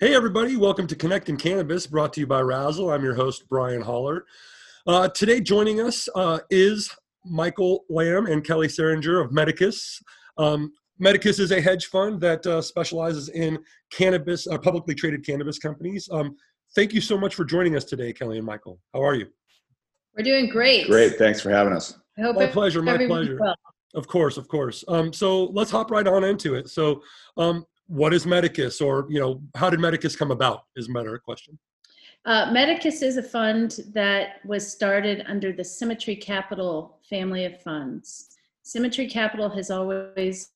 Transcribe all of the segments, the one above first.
Hey, everybody, welcome to Connect in Cannabis, brought to you by Razzle. I'm your host, Brian Holler. Uh, today, joining us uh, is Michael Lamb and Kelly Seringer of Medicus. Um, Medicus is a hedge fund that uh, specializes in cannabis, uh, publicly traded cannabis companies. Um, thank you so much for joining us today, Kelly and Michael. How are you? We're doing great. Great. Thanks for having us. I hope My pleasure. My pleasure. well. Of course, of course. Um, so let's hop right on into it. So, um, what is Medicus, or you know, how did Medicus come about? Is a better question. Uh, Medicus is a fund that was started under the Symmetry Capital family of funds. Symmetry Capital has always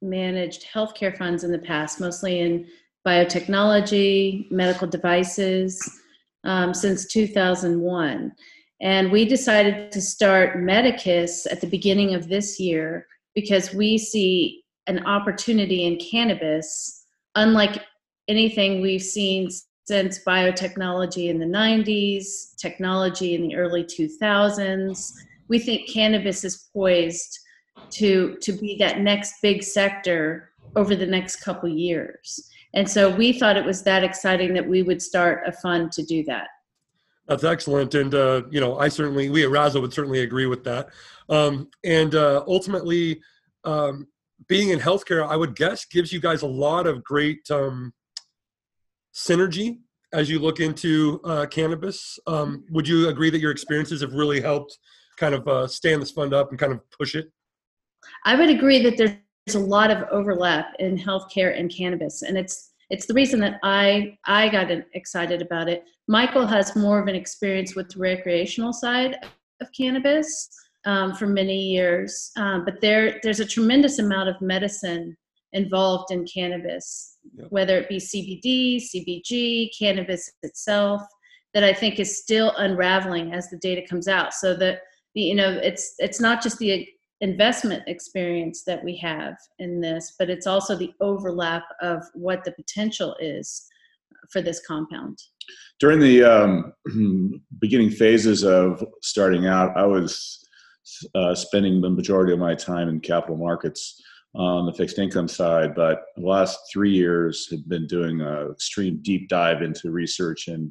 managed healthcare funds in the past, mostly in biotechnology, medical devices, um, since 2001. And we decided to start Medicus at the beginning of this year because we see an opportunity in cannabis, unlike anything we've seen since biotechnology in the 90s, technology in the early 2000s. We think cannabis is poised to, to be that next big sector over the next couple years. And so we thought it was that exciting that we would start a fund to do that. That's excellent, and uh, you know, I certainly we at Razzle would certainly agree with that. Um, and uh, ultimately, um, being in healthcare, I would guess, gives you guys a lot of great um, synergy as you look into uh, cannabis. Um, would you agree that your experiences have really helped kind of uh, stand this fund up and kind of push it? I would agree that there's a lot of overlap in healthcare and cannabis, and it's it's the reason that I I got excited about it. Michael has more of an experience with the recreational side of cannabis um, for many years, um, but there there's a tremendous amount of medicine involved in cannabis, Yep. whether it be CBD, CBG, cannabis itself, that I think is still unraveling as the data comes out. So that you know, it's it's not just the investment experience that we have in this, but it's also the overlap of what the potential is for this compound. During the um, beginning phases of starting out, I was uh, spending the majority of my time in capital markets on the fixed income side, but the last three years have been doing an extreme deep dive into research and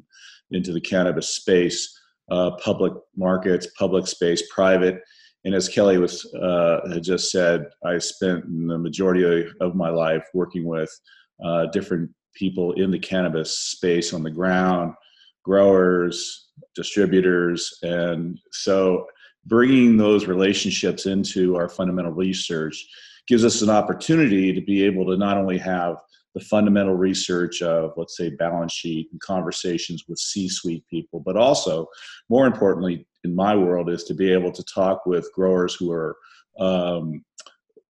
into the cannabis space, uh, public markets, public space, private. And as Kelly was uh, had just said, I spent the majority of my life working with uh, different people in the cannabis space on the ground, growers, distributors, and so bringing those relationships into our fundamental research gives us an opportunity to be able to not only have the fundamental research of let's say balance sheet and conversations with c-suite people but also more importantly in my world is to be able to talk with growers who are um,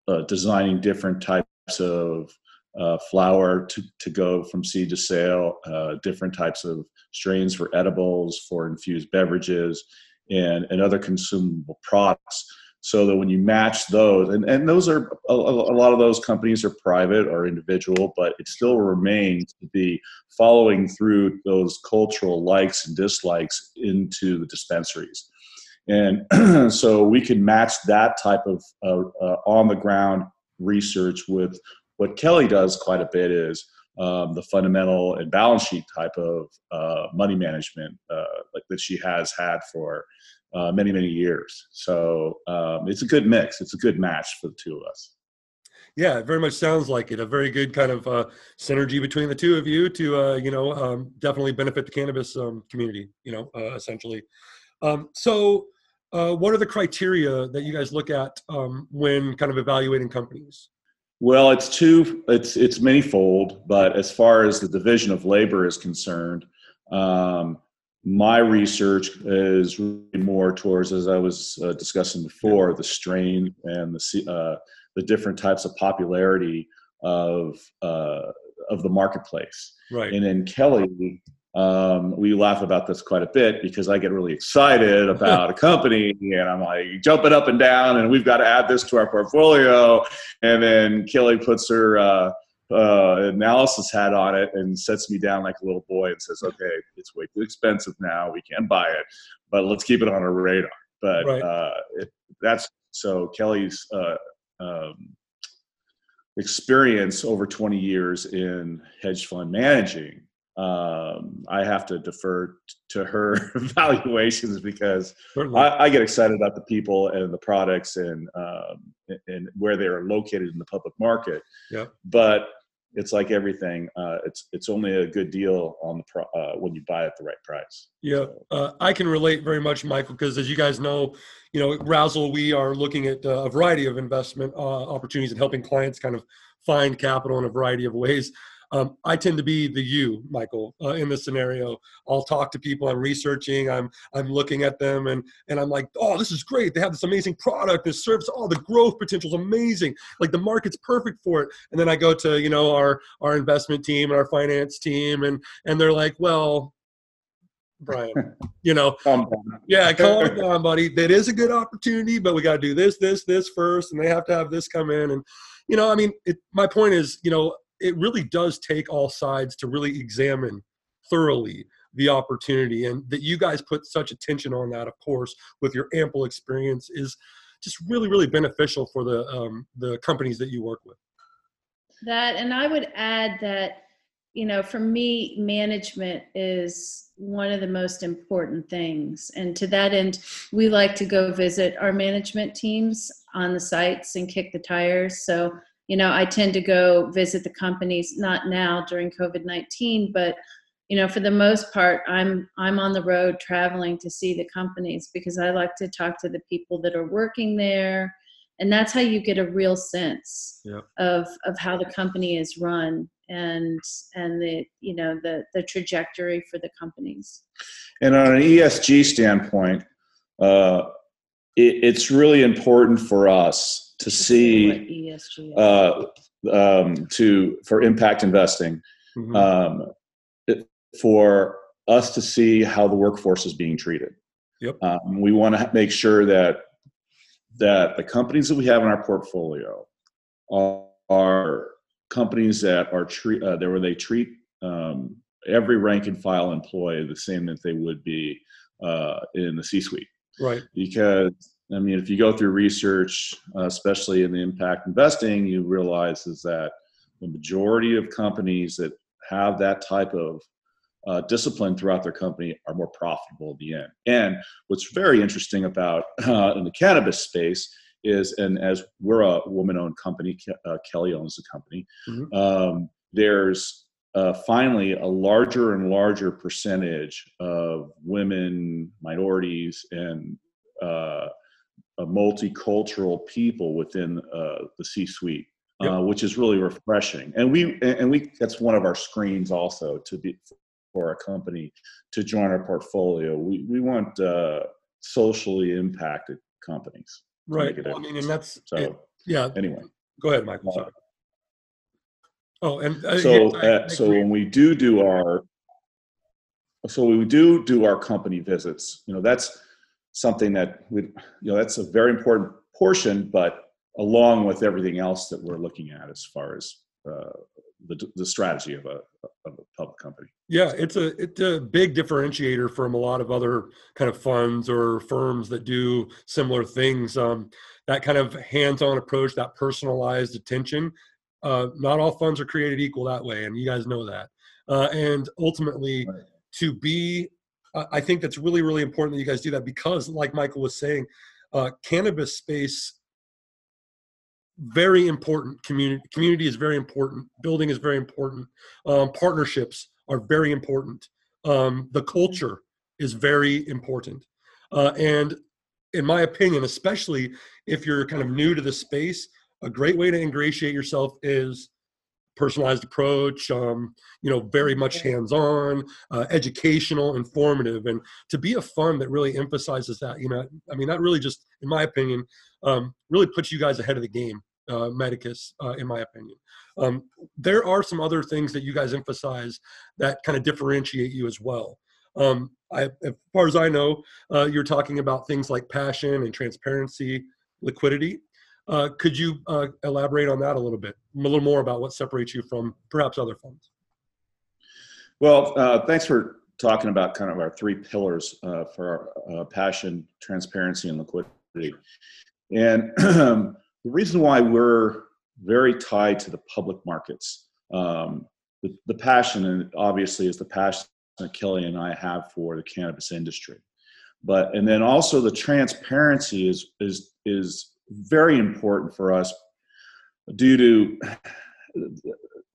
uh, designing different types of uh, flower to, to go from seed to sale, uh, different types of strains for edibles, for infused beverages, and, and other consumable products. So that when you match those, and, and those are a, a lot of those companies are private or individual, but it still remains to be following through those cultural likes and dislikes into the dispensaries. And so we can match that type of uh, uh, on the ground research with what Kelly does quite a bit is um, the fundamental and balance sheet type of uh, money management uh, like that she has had for uh, many many years. So um, it's a good mix. It's a good match for the two of us. Yeah, it very much sounds like it. A very good kind of uh, synergy between the two of you to, uh, you know, um, definitely benefit the cannabis um, community. You know, uh, essentially. Um, so, what are the criteria that you guys look at um, when kind of evaluating companies? Well, it's two. It's it's manyfold, but as far as the division of labor is concerned, um, my research is really more towards, as I was uh, discussing before, the strain and the uh, the different types of popularity of uh, of the marketplace. Right. And then Kelly, um, we laugh about this quite a bit because I get really excited about a company and I'm like jumping up and down, and we've got to add this to our portfolio. And then Kelly puts her uh, uh, analysis hat on it and sets me down like a little boy and says, "Okay, it's way too expensive now. We can't buy it, but let's keep it on our radar." But Right. uh, it, that's so Kelly's uh, um, experience over 20 years in hedge fund managing, um, I have to defer to her valuations because I, I, get excited about the people and the products and um, and where they are located in the public market. Yeah. But it's like everything. Uh, it's it's only a good deal on the pro, uh, when you buy at the right price. Yeah, uh, I can relate very much, Michael, because as you guys know, you know, at Razzle, we are looking at uh, a variety of investment uh, opportunities and helping clients kind of find capital in a variety of ways. Um, I tend to be the you, Michael, uh, in this scenario. I'll talk to people. I'm researching. I'm I'm looking at them, and and I'm like, oh, this is great. They have this amazing product. This service. Oh, the growth potential is amazing. Like the market's perfect for it. And then I go to you know our our investment team and our finance team, and and they're like, well, Brian. You know, yeah, calm down, buddy. That is a good opportunity, but we got to do this, this, this first, and they have to have this come in. And you know, I mean, it, my point is, you know, it really does take all sides to really examine thoroughly the opportunity and that you guys put such attention on that of course with your ample experience is just really really beneficial for the um, the companies that you work with. That and i would add that you know for me management is one of the most important things and to that end we like to go visit our management teams on the sites and kick the tires so you know i tend to go visit the companies not now during covid-19 but you know for the most part i'm i'm on the road traveling to see the companies because i like to talk to the people that are working there and that's how you get a real sense yeah. of of how the company is run and and the you know the the trajectory for the companies and on an esg standpoint uh, it, it's really important for us to see uh, um, to for impact investing mm-hmm. um, it, for us to see how the workforce is being treated. Yep. Um, we want to make sure that that the companies that we have in our portfolio are, are companies that are treat uh, where they treat um, every rank and file employee the same that they would be uh, in the C-suite. Right. Because I mean, if you go through research, uh, especially in the impact investing, you realize is that the majority of companies that have that type of uh, discipline throughout their company are more profitable at the end. And what's very interesting about uh, in the cannabis space is, and as we're a woman-owned company, uh, Kelly owns the company. Mm-hmm. Um, there's uh, finally a larger and larger percentage of women, minorities, and uh, multicultural people within uh, the C-suite, yep. uh, which is really refreshing. And we and we that's one of our screens also to be for a company to join our portfolio. We we want uh, socially impacted companies. Right. Well, I mean, and that's so. It, yeah. Anyway, go ahead, Michael. Sorry. Oh, and uh, so yeah, uh, so when we do do our so we do do our company visits, you know, that's something that we, you know, that's a very important portion, but along with everything else that we're looking at as far as uh, the, the strategy of a, of a public company. Yeah, it's a it's a big differentiator from a lot of other kind of funds or firms that do similar things. Um, that kind of hands-on approach, that personalized attention. Uh, not all funds are created equal that way, and you guys know that. Uh, and ultimately, right. to be I think that's really, really important that you guys do that because, like Michael was saying, uh, cannabis space very important. Community community is very important. Building is very important. Um, partnerships are very important. Um, the culture is very important. Uh, and in my opinion, especially if you're kind of new to the space, a great way to ingratiate yourself is personalized approach um, you know very much hands-on uh, educational informative and to be a fund that really emphasizes that you know i mean that really just in my opinion um, really puts you guys ahead of the game uh, medicus uh, in my opinion. Um, there are some other things that you guys emphasize that kind of differentiate you as well. Um, I, as far as i know uh, you're talking about things like passion and transparency liquidity uh, could you uh, elaborate on that a little bit, a little more about what separates you from perhaps other funds? Well, uh, thanks for talking about kind of our three pillars uh, for our uh, passion, transparency, and liquidity. And the reason why we're very tied to the public markets. Um, the, the passion, and obviously, is the passion that Kelly and I have for the cannabis industry. But and then also the transparency is is is very important for us due to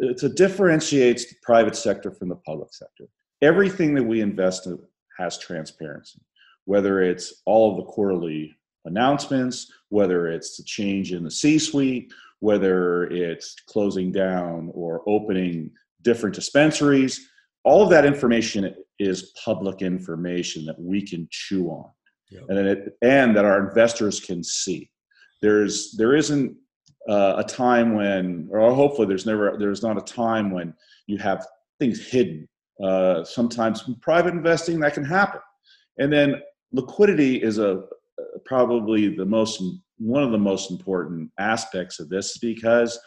it differentiates the private sector from the public sector. Everything that we invest in has transparency, whether it's all of the quarterly announcements, whether it's the change in the C-suite, whether it's closing down or opening different dispensaries. All of that information is public information that we can chew on, yep. and it, and that our investors can see. There's there isn't uh, a time when, or hopefully there's never there's not a time when you have things hidden. Uh, sometimes private investing that can happen, and then liquidity is a probably the most one of the most important aspects of this because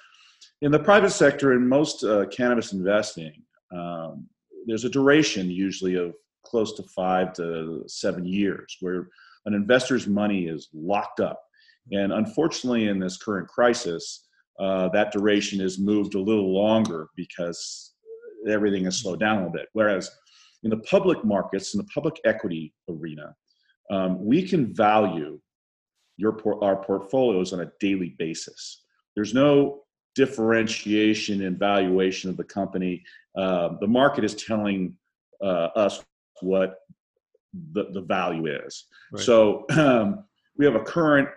in the private sector in most uh, cannabis investing um, there's a duration usually of close to five to seven years where an investor's money is locked up and unfortunately in this current crisis uh, that duration is moved a little longer because everything has slowed down a little bit whereas in the public markets in the public equity arena um, we can value your por- our portfolios on a daily basis. There's no differentiation in valuation of the company. Uh, the market is telling uh, us what the, the value is. Right. So um, we have a current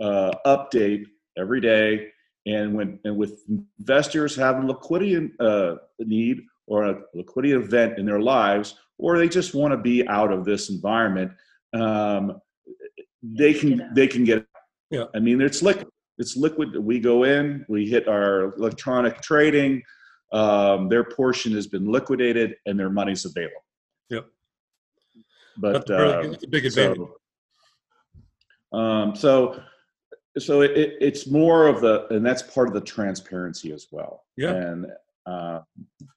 uh, update every day, and when and with investors having liquidity uh, need or a liquidity event in their lives, or they just want to be out of this environment, um, they can they can get. Yeah. I mean, it's liquid. It's liquid. We go in, we hit our electronic trading. Um, their portion has been liquidated, and their money's available. Yep. But that's, uh, that's a big advantage. So, um, so so it, it, it's more of the and that's part of the transparency as well yeah and uh,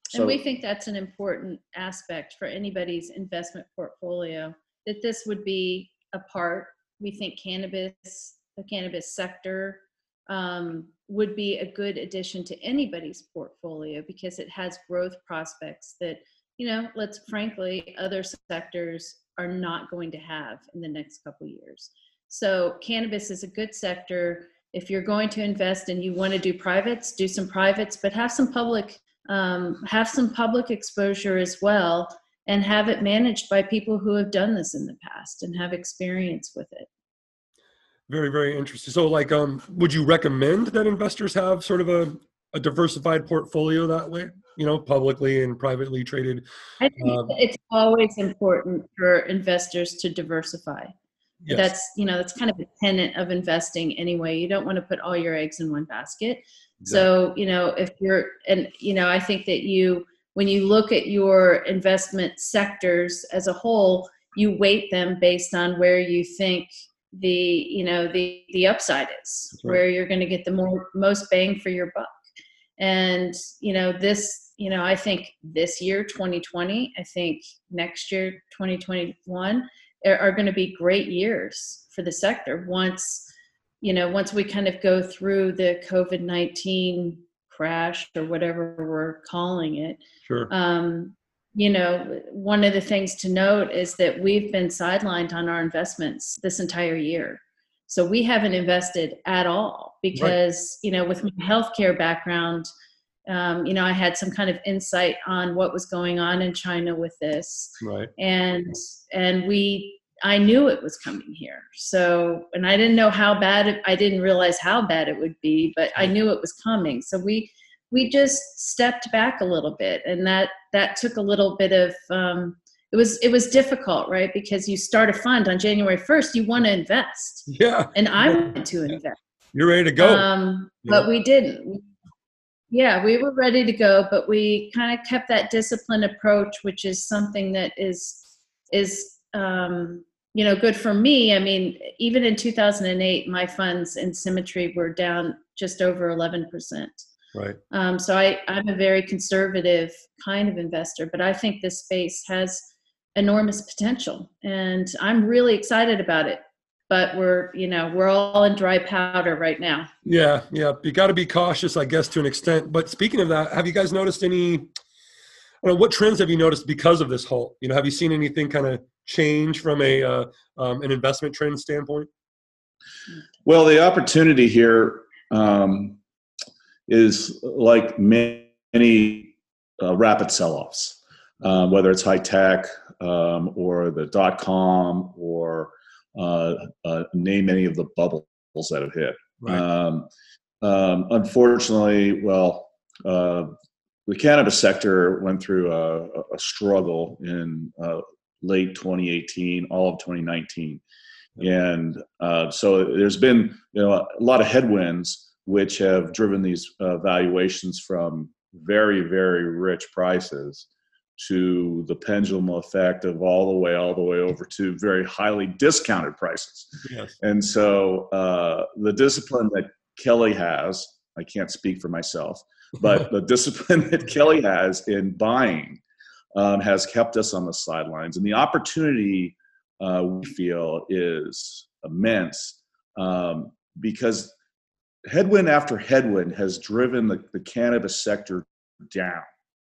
so, and we think that's an important aspect for anybody's investment portfolio that this would be a part. We think cannabis, the cannabis sector, um, would be a good addition to anybody's portfolio because it has growth prospects that, you know, let's frankly, other sectors are not going to have in the next couple years. So cannabis is a good sector. If you're going to invest and you want to do privates, do some privates, but have some public, um, have some public exposure as well and have it managed by people who have done this in the past and have experience with it. Very very interesting. So like um would you recommend that investors have sort of a, a diversified portfolio that way you know publicly and privately traded? I think um, it's always important for investors to diversify yes. that's you know that's kind of a tenet of investing anyway you don't want to put all your eggs in one basket exactly. so you know if you're and you know i think that you when you look at your investment sectors as a whole, you weight them based on where you think the you know the the upside is, right. where you're going to get the more most bang for your buck. And you know this, you know, I think this year 2020, I think next year 2021 are going to be great years for the sector once you know once we kind of go through the covid-19 crash or whatever we're calling it. Sure. Um, you know, one of the things to note is that we've been sidelined on our investments this entire year. So we haven't invested at all because, right. you know, with my healthcare background, um, you know, I had some kind of insight on what was going on in China with this. Right. And and we I knew it was coming here. So, and I didn't know how bad it, I didn't realize how bad it would be, but I knew it was coming. So we, we just stepped back a little bit and that, that took a little bit of, um, it was, it was difficult, right? Because you start a fund on January 1st, you want to invest. Yeah. And I wanted to invest. You're ready to go. Um, but we didn't. Yeah, we were ready to go, but we kind of kept that disciplined approach, which is something that is, is um, you know, good for me. I mean, even in 2008, my funds in Symmetry were down just over 11%. Right. Um, so I, I'm a very conservative kind of investor, but I think this space has enormous potential, and I'm really excited about it. But we're, you know, we're all in dry powder right now. Yeah, yeah. You got to be cautious, I guess, to an extent. But speaking of that, have you guys noticed any? I know, what trends have you noticed because of this halt? You know, have you seen anything kind of change from a uh, um, an investment trend standpoint? Well, the opportunity here um, is like many uh, rapid sell-offs, um, whether it's high tech um, or the dot com or uh, uh, name any of the bubbles that have hit. Right. Um, um, unfortunately, well, uh, the cannabis sector went through a, a struggle in uh, late 2018, all of 2019, and uh, so there's been you know a lot of headwinds which have driven these uh, valuations from very very rich prices to the pendulum effect of all the way all the way over to very highly discounted prices Yes. and so uh, the discipline that kelly has i can't speak for myself but the discipline that kelly has in buying um, has kept us on the sidelines and the opportunity uh, we feel is immense um, because headwind after headwind has driven the, the cannabis sector down.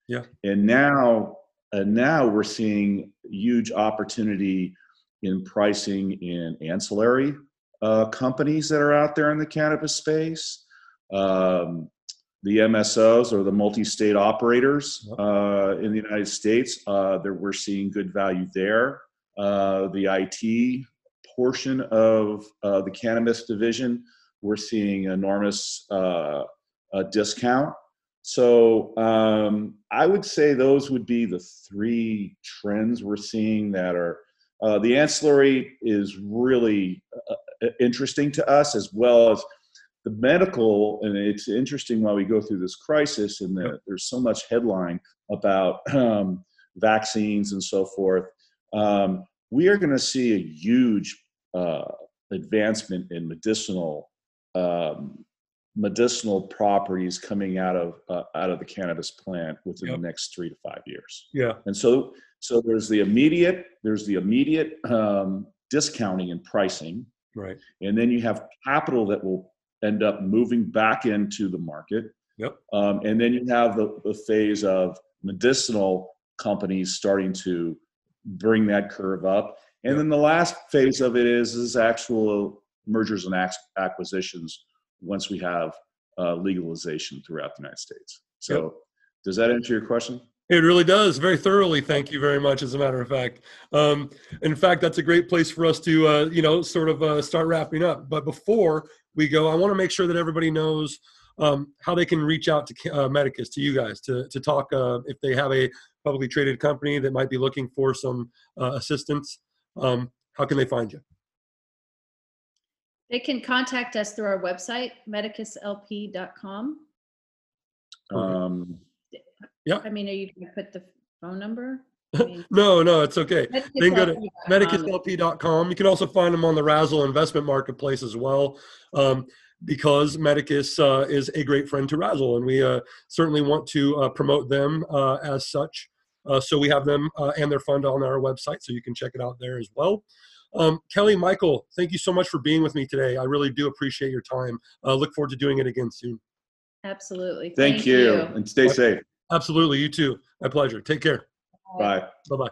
Yeah. And now, and now we're seeing huge opportunity in pricing in ancillary uh, companies that are out there in the cannabis space. Um, the MSOs or the multi-state operators uh, in the United States, uh, there we're seeing good value there. Uh, the IT portion of uh, the cannabis division, we're seeing enormous uh, discount. So um, I would say those would be the three trends we're seeing that are. Uh, the ancillary is really uh, interesting to us as well as the medical, and it's interesting while we go through this crisis, and that there's so much headline about um, vaccines and so forth. Um, we are going to see a huge uh, advancement in medicinal um, medicinal properties coming out of uh, out of the cannabis plant within Yep. the next three to five years. Yeah. And so, so there's the immediate, there's the immediate um, discounting and pricing, Right. and then you have capital that will end up moving back into the market. Yep. Um, and then you have the, the phase of medicinal companies starting to bring that curve up. And Yep. then the last phase of it is is actual mergers and acquisitions once we have uh, legalization throughout the United States. So, does that answer your question? It really does very thoroughly. Thank you very much. As a matter of fact, um, in fact, that's a great place for us to, uh, you know, sort of uh, start wrapping up. But before we go, I want to make sure that everybody knows um, how they can reach out to uh, Medicus, to you guys, to to talk uh, if they have a publicly traded company that might be looking for some uh, assistance. Um, how can they find you? They can contact us through our website, medicuslp.com. Perfect. Um, I mean, are you going to put the phone number? I mean, no, no, it's okay. They can go to medicuslp.com. medicuslp.com. You can also find them on the Razzle investment marketplace as well, um, because Medicus uh, is a great friend to Razzle, and we uh, certainly want to uh, promote them uh, as such. Uh, so we have them uh, and their fund on our website, so you can check it out there as well. Um, Kelly, Michael, thank you so much for being with me today. I really do appreciate your time. Uh, look forward to doing it again soon. Absolutely. thank, you, and stay safe. Absolutely, you too. My pleasure. Take care. Bye. Bye bye.